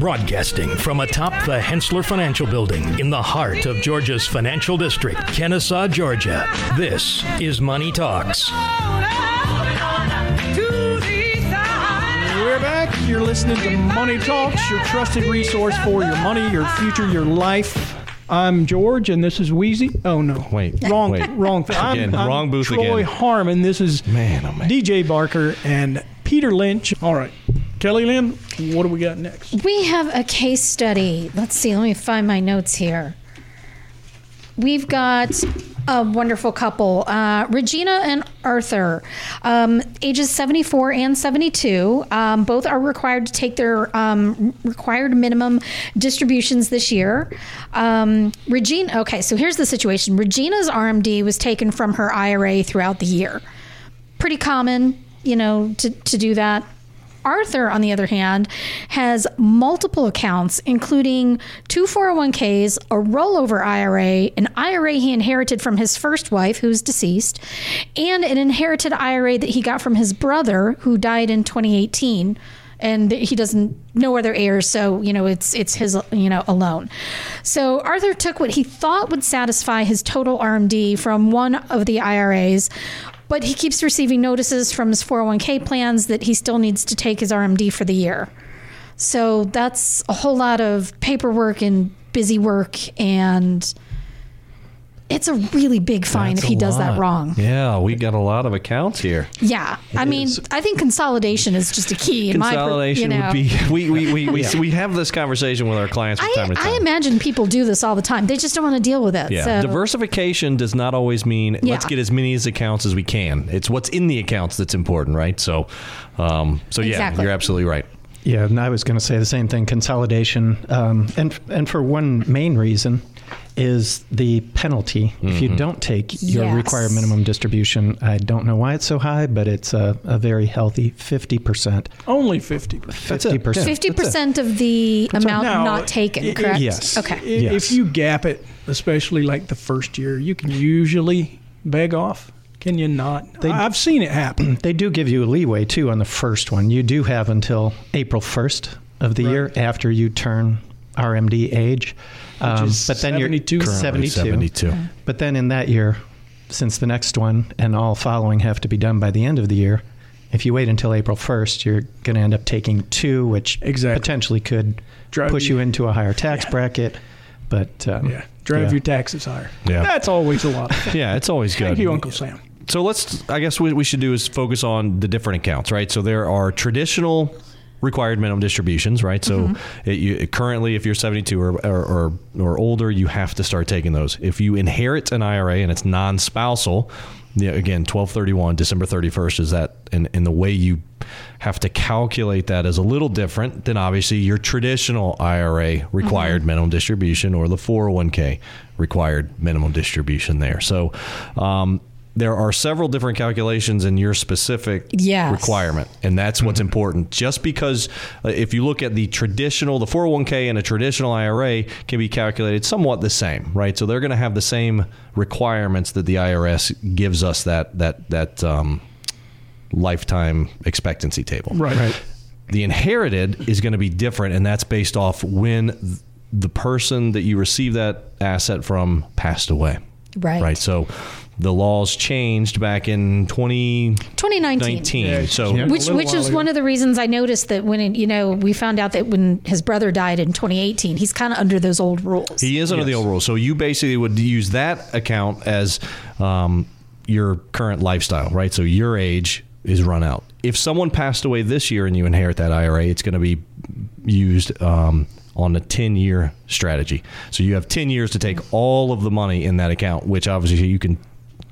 Broadcasting from atop the Hensler Financial Building in the heart of Georgia's financial district, Kennesaw, Georgia. This is Money Talks. We're back. You're listening to Money Talks, your trusted resource for your money, your future, your life. I'm George, and this is Wheezy. Oh no, Wait, wrong, wait. wrong thing. I'm- Again, I'm wrong booth Troy again. Harmon. This is Man, oh man. DJ Barker and Peter Lynch. All right, Kelly Lynn, what do we got next? We have a case study. Let's see, let me find my notes here. We've got a wonderful couple, uh, Regina and Arthur, um, ages 74 and 72. Um, both are required to take their um, required minimum distributions this year. Um, Regina, okay, so here's the situation Regina's RMD was taken from her IRA throughout the year. Pretty common, you know, to, to do that. Arthur, on the other hand, has multiple accounts, including two 401ks, a rollover IRA, an IRA he inherited from his first wife, who's deceased, and an inherited IRA that he got from his brother, who died in 2018 and he doesn't no other heirs so you know it's it's his you know alone so arthur took what he thought would satisfy his total rmd from one of the iras but he keeps receiving notices from his 401k plans that he still needs to take his rmd for the year. So that's a whole lot of paperwork and busy work and it's a really big fine That's if he a does that wrong Yeah, we got a lot of accounts here. yeah i mean i think consolidation is just a key in my per- Consolidation you know. would be. We we we, we, we have this conversation with our clients from I, time to time. I imagine people do this all the time. They just don't want to deal with it. yeah, So diversification does not always mean let's get as many as accounts as we can. It's what's in the accounts that's important, right? So, um, so yeah, Exactly. you're absolutely right. Yeah, and I was going to say the same thing. Consolidation, um, and and for one main reason, is the penalty if Mm-hmm. you don't take your Yes. required minimum distribution. I don't know why it's so high, but it's a, a very healthy fifty percent. Only fifty percent. 50%. fifty percent of the amount Now, not taken. i- Correct. yes. Okay. Yes. If you gap it, especially like the first year, you can usually beg off. Can you not? They- I've seen it happen. They do give you a leeway too on the first one. You do have until April first of the Right. year after you turn RMD age. Um, is but then 72. you're Currently 72. 72. But then in that year, since the next one and all following have to be done by the end of the year, if you wait until April 1st, you're going to end up taking two, which Exactly. potentially could Drive push you- you into a higher tax Yeah. bracket. But um, Yeah, drive yeah. your taxes higher. Yeah. that's always a lot. Of fun. Yeah, it's always good. Thank you, Uncle Sam. So let's. I guess what we should do is focus on the different accounts, right? So there are traditional required minimum distributions, right? So Mm-hmm. it, you, currently, if you're 72 or, or or or older, you have to start taking those. If you inherit an IRA and it's non-spousal, yeah, again, 1231, December 31st is that, and, and the way you have to calculate that is a little different than obviously your traditional IRA required minimum distribution or the 401k required minimum distribution there. So, um, there are several different calculations in your specific Yes. requirement, and that's what's important. Just because uh, if you look at the traditional, the 401k and a traditional IRA can be calculated somewhat the same, right? So they're going to have the same requirements that the IRS gives us that that that um, lifetime expectancy table. Right. Right. The inherited is going to be different, and that's based off when the person that you receive that asset from passed away. Right. Right. So the laws changed back in 2019. 2019. Yeah, so yeah. Which which is ago. one of the reasons I noticed that when it, you know we found out that when his brother died in 2018, he's kind of under those old rules. he is under the old rules. So you basically would use that account as um, your current lifestyle, right? So your age is run out. If someone passed away this year and you inherit that IRA, it's going to be used um, on a 10 year strategy. So you have 10 years to take all of the money in that account, which obviously you can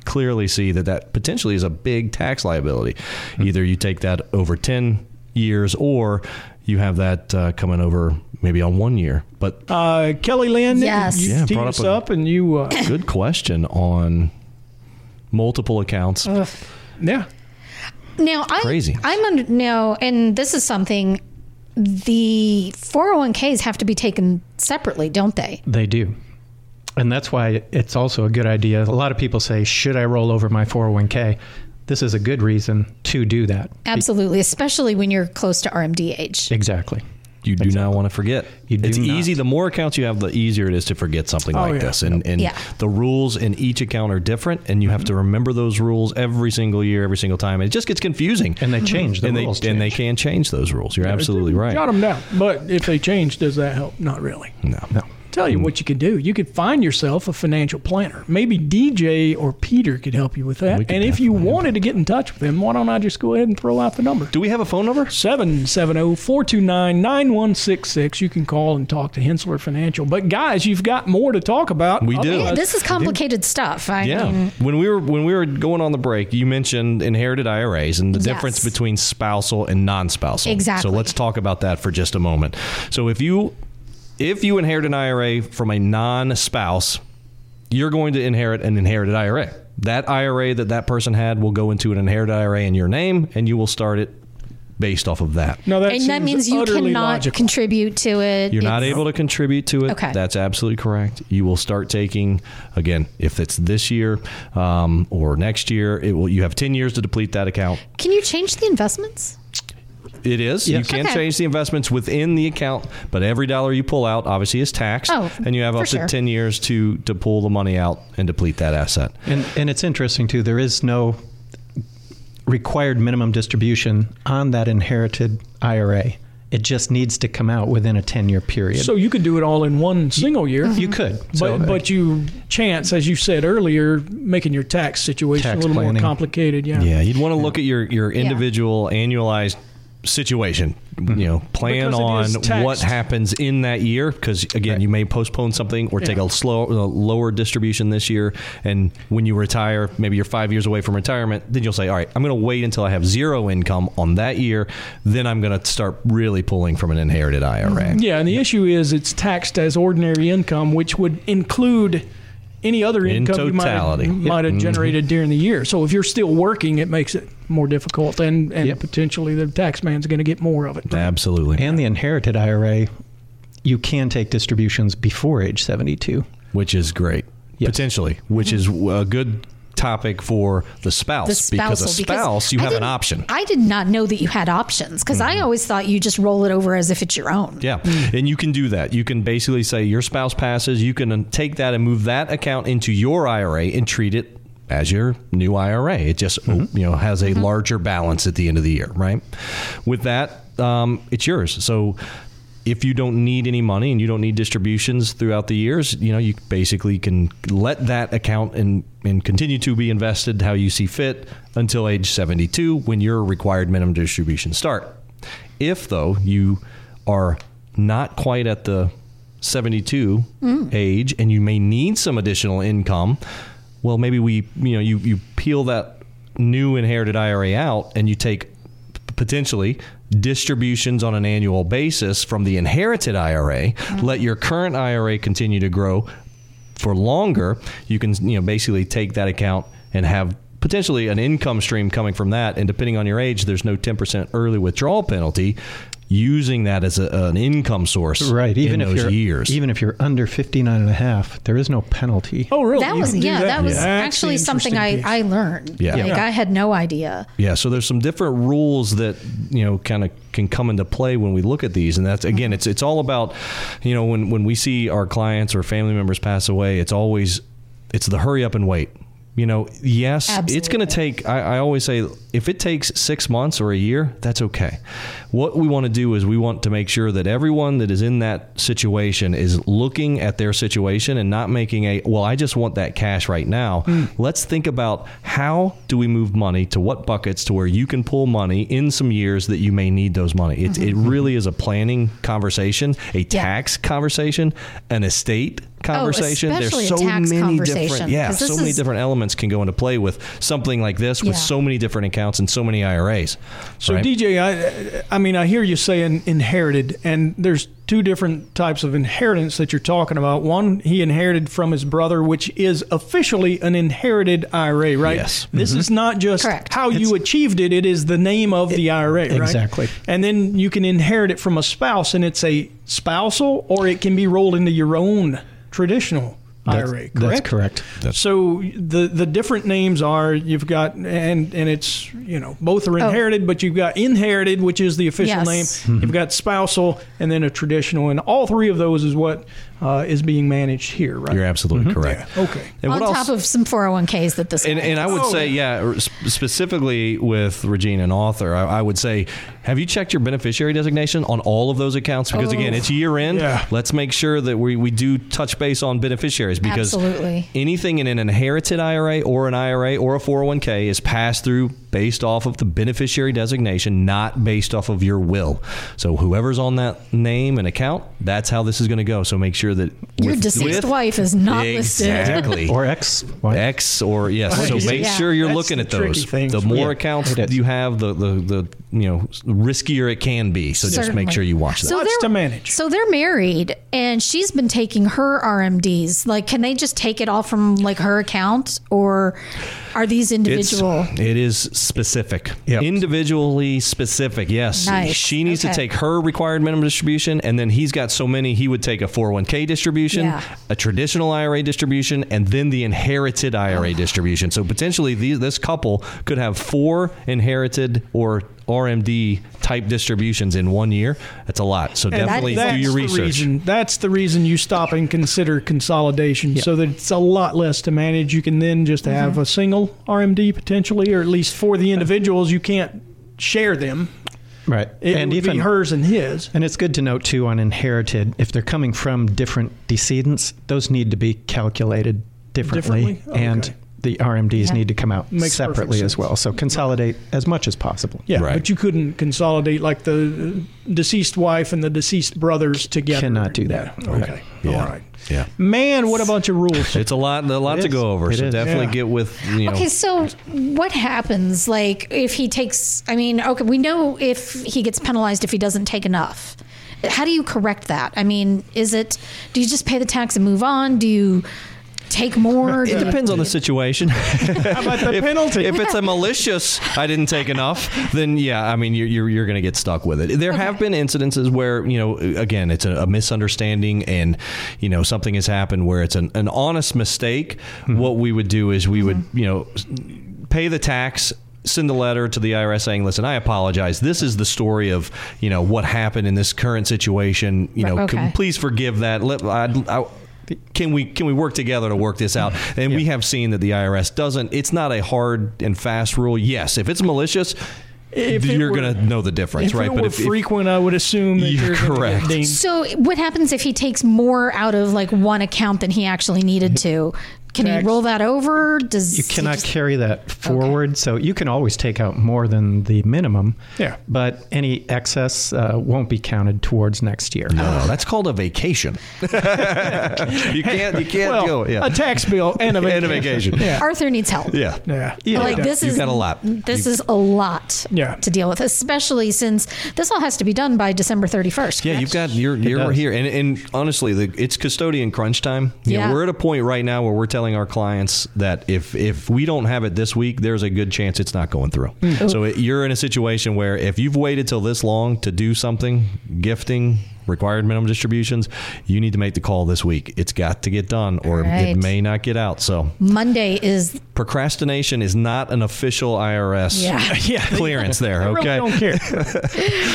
clearly see that that potentially is a big tax liability. Either you take that over 10 years or you have that uh, coming over maybe on one year. But Uh, Kelly Lynn, Yes. you Yeah, teed brought us up a- up, and you, uh, good question on multiple accounts. yeah, Now I Crazy. I'm under now, and this is something. The 401ks have to be taken separately, don't they? They do. And that's why it's also a good idea. A lot of people say, Should I roll over my 401k? this is a good reason to do that. Absolutely, especially when you're close to RMD age. Exactly. You do not want to forget. You do it's not. easy. The more accounts you have, the easier it is to forget something Oh, like yeah. this. And, and Yeah. the rules in each account are different, and you have to mm-hmm. remember those rules every single year, every single time. It just gets confusing. And they change the and rules. they and they can change those rules. You're absolutely right. Jot them down. But if they change, does that help? Not really. No. No. Tell you hmm. what you could do. You could find yourself a financial planner. Maybe DJ or Peter could help you with that. And if you definitely. wanted to get in touch with them, why don't I just go ahead and throw out the number? Do we have a phone number? 770-429-9166. You can call and talk to Hensler Financial. But guys, you've got more to talk about. We oh, do. Yeah, this is complicated stuff. I Yeah. mean, when we were when we were going on the break, you mentioned inherited IRAs and the Yes. difference between spousal and non-spousal. Exactly. So let's talk about that for just a moment. So if you if you inherit an IRA from a non-spouse, you're going to inherit an inherited IRA. That IRA that that person had will go into an inherited IRA in your name, and you will start it based off of that. No, that and that means you cannot logical. contribute to it. You're not able to contribute to it. Okay. That's absolutely correct. You will start taking again if it's this year um, or next year. It will. You have ten years to deplete that account. Can you change the investments? It is. Yes. You can Okay. change the investments within the account, but every dollar you pull out obviously is taxed, Oh, and you have up to sure. ten years to to pull the money out and deplete that asset. And, and it's interesting too. There is no required minimum distribution on that inherited IRA. It just needs to come out within a ten-year period. So you could do it all in one single year. you could, But, so, uh, but you chance, as you said earlier, making your tax situation Tax a little planning. more complicated. Yeah. Yeah, you'd want to look at your your individual annualized situation. You know, mm-hmm. plan Because on what happens in that year because again, you may postpone something or take a slow, a lower distribution this year, and when you retire, maybe you're five years away from retirement. Then you'll say, all right, I'm going to wait until I have zero income on that year. Then I'm going to start really pulling from an inherited IRA. Mm-hmm. Yeah, and the issue is it's taxed as ordinary income, which would include any other In income you might have, totality. Yep. might have mm-hmm. generated during the year. So if you're still working, it makes it more difficult, and, and Yep. potentially the tax man's going to get more of it. Absolutely. and the inherited IRA, you can take distributions before age seventy-two. which is great Yes. potentially, which is a good topic for the spouse, The because a spouse you have an option. I did not know that you had options because I always thought you just roll it over as if it's your own. Yeah, and you can do that. You can basically say your spouse passes. You can uh, take that and move that account into your IRA and treat it as your new IRA. It just you know has a larger balance at the end of the year, right? With that, um, it's yours. So. If you don't need any money and you don't need distributions throughout the years, you know you basically can let that account and and continue to be invested how you see fit until age 72 when your required minimum distributions start. If though you are not quite at the 72 mm. age and you may need some additional income, well maybe we you know you you peel that new inherited IRA out and you take potentially distributions on an annual basis from the inherited IRA, mm-hmm. let your current IRA continue to grow for longer, you can you know basically take that account and have potentially an income stream coming from that. And depending on your age, there's no 10% early withdrawal penalty. Using that as a, an income source, Right. Even in if those you're years, even if you're under 59 and a half, there is no penalty. Oh, really? That You was yeah, that, was That's the actually something I, I piece. learned. Yeah. Like Yeah. I had no idea. Yeah, so there's some different rules that you know kind of can come into play when we look at these, and that's again, it's it's all about you know when when we see our clients or family members pass away, it's always it's the hurry up and wait. You know, yes, it's going to take. I, I always say, if it takes six months or a year, that's okay. What we want to do is we want to make sure that everyone that is in that situation is looking at their situation and not making a, well, I just want that cash right now. Mm. Let's think about how do we move money to what buckets to where you can pull money in some years that you may need those money. It, it mm-hmm. really is a planning conversation, a tax conversation, an estate Oh, conversation. There's especially a so tax many different, yeah, 'cause this so many is- different elements can go into play with something like this with Yeah. so many different accounts and so many IRAs. So right? DJ, I, I mean, I hear you saying inherited, and there's two different types of inheritance that you're talking about. One, he inherited from his brother, which is officially an inherited IRA, right? Yes. This mm-hmm. is not just Correct. how you achieved it; it is the name of the IRA, right? Exactly. And then you can inherit it from a spouse, and it's a spousal, or it can be rolled into your own traditional IRA. Correct. That's correct. So the the different names are you've got and and it's you know both are inherited, but you've got inherited, which is the official Yes. name. Mm-hmm. You've got spousal, and then a traditional, and all three of those is what uh, is being managed here, right? You're absolutely correct. Yeah, okay. And on top else? of some 401ks that this and, and I would Oh, say, yeah, specifically with Regina and Arthur, I, I would say, have you checked your beneficiary designation on all of those accounts? Because again, Oh. it's year end. Yeah. Let's make sure that we, we do touch base on beneficiaries because Absolutely. anything in an inherited IRA or an IRA or a 401k is passed through based off of the beneficiary designation, not based off of your will. So whoever's on that name and account, that's how this is going to go. So make sure that Your with- deceased with- wife is not listed. exactly Or X. Why? X or yes. So make Yeah. sure you're That's looking at those. tricky thing The more me. accounts It is. you have, the, the the you know riskier it can be. So just make sure you watch that. So Lots they're to manage. So they're married, and she's been taking her RMDs. Like, can they just take it all from like her account, or are these individual? it is specific, Yep. individually specific. Yes, Nice. she needs Okay. to take her required minimum distribution, and then he's got so many. He would take a 401k distribution, Yeah. a traditional IRA distribution, and then the inherited IRA distribution. So potentially, these, this couple could have four inherited or RMD type distributions in one year. That's a lot. So And definitely that's do your the research. Reason, that's the reason you stop and consider consolidation, so that it's a lot less to manage. You can then just have Mm-hmm. a single RMD potentially, or at least for the individuals, you can't share them. Right. It and would even be hers and his. And it's good to note too on inherited, if they're coming from different decedents, those need to be calculated differently, Differently? and Okay. The RMDs Yeah. need to come out Makes separately as well. So consolidate as much as possible. Yeah, Right. but you couldn't consolidate like the deceased wife and the deceased brothers together. Cannot do that. Yeah, Okay, Yeah. all right. Yeah. Man, what a bunch of rules. It's a lot, a lot It to is. go over. It so is. definitely Yeah. get with you know. Okay, so what happens like if he takes I mean, okay, we know if he gets penalized if he doesn't take enough. How do you correct that? I mean, is it do you just pay the tax and move on? Do you take more? It you- depends on the situation. How about the penalty? if it's a malicious, I didn't take enough, then yeah, I mean, you're, you're, you're going to get stuck with it. There have been incidences where, you know, again, it's a, a misunderstanding and, you know, something has happened where it's an, an honest mistake. Mm-hmm. What we would do is we would, mm-hmm. you know, pay the tax. Send a letter to the IRS saying, "Listen, I apologize. This is the story of you know what happened in this current situation. You know, Right, can- please forgive that. Let, I, I, can we can we work together to work this out? And we have seen that the IRS doesn't. It's not a hard and fast rule. Yes, if it's malicious, If you're were- going to know the difference, if right? it were frequent, I would assume that You're you're, correct. Get. So what happens if he takes more out of like one account than he actually needed to? Can Tax. he roll that over? Does You cannot just- carry that forward, so you can always take out more than the minimum. Yeah. But any excess uh, won't be counted towards next year. no, that's called a vacation. you can't you can't well, go yeah a tax bill and a vacation. and a vacation. Yeah. Arthur needs help. Yeah. Yeah. like this You've is got a lot. This You- is a lot Yeah. to deal with, especially since this all has to be done by December thirty first. Yeah, you've got you're you're here, and and honestly, the, it's custodian crunch time. You know, Yeah. we're at a point right now where we're telling our clients that if if we don't have it this week, there's a good chance it's not going through. Hmm. So it, you're in a situation where if you've waited till this long to do something, gifting required minimum distributions, you need to make the call this week. It's got to get done, or Right. it may not get out. So Monday is procrastination is not an official IRS Yeah. Yeah. clearance there. I really Okay. don't care.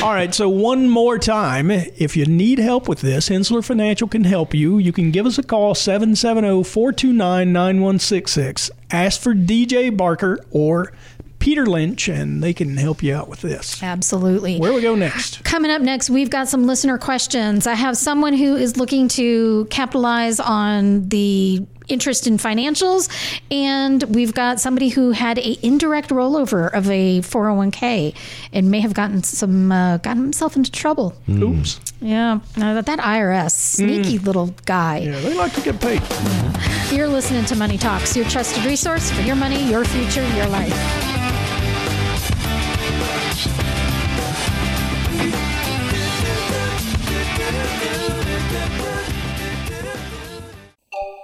All right. So one more time, if you need help with this, Hensler Financial can help you. You can give us a call 770-429-9166. Ask for DJ Barker or Peter Lynch, and they can help you out with this. absolutely. Where we go next? Coming up next, we've got some listener questions. I have someone who is looking to capitalize on the interest in financials, and we've got somebody who had a indirect rollover of a 401k and may have gotten some uh, gotten himself into trouble. Oops. Yeah, no, that that IRS sneaky little guy. Yeah, they like to get paid. You're listening to Money Talks, your trusted resource for your money, your future, your life.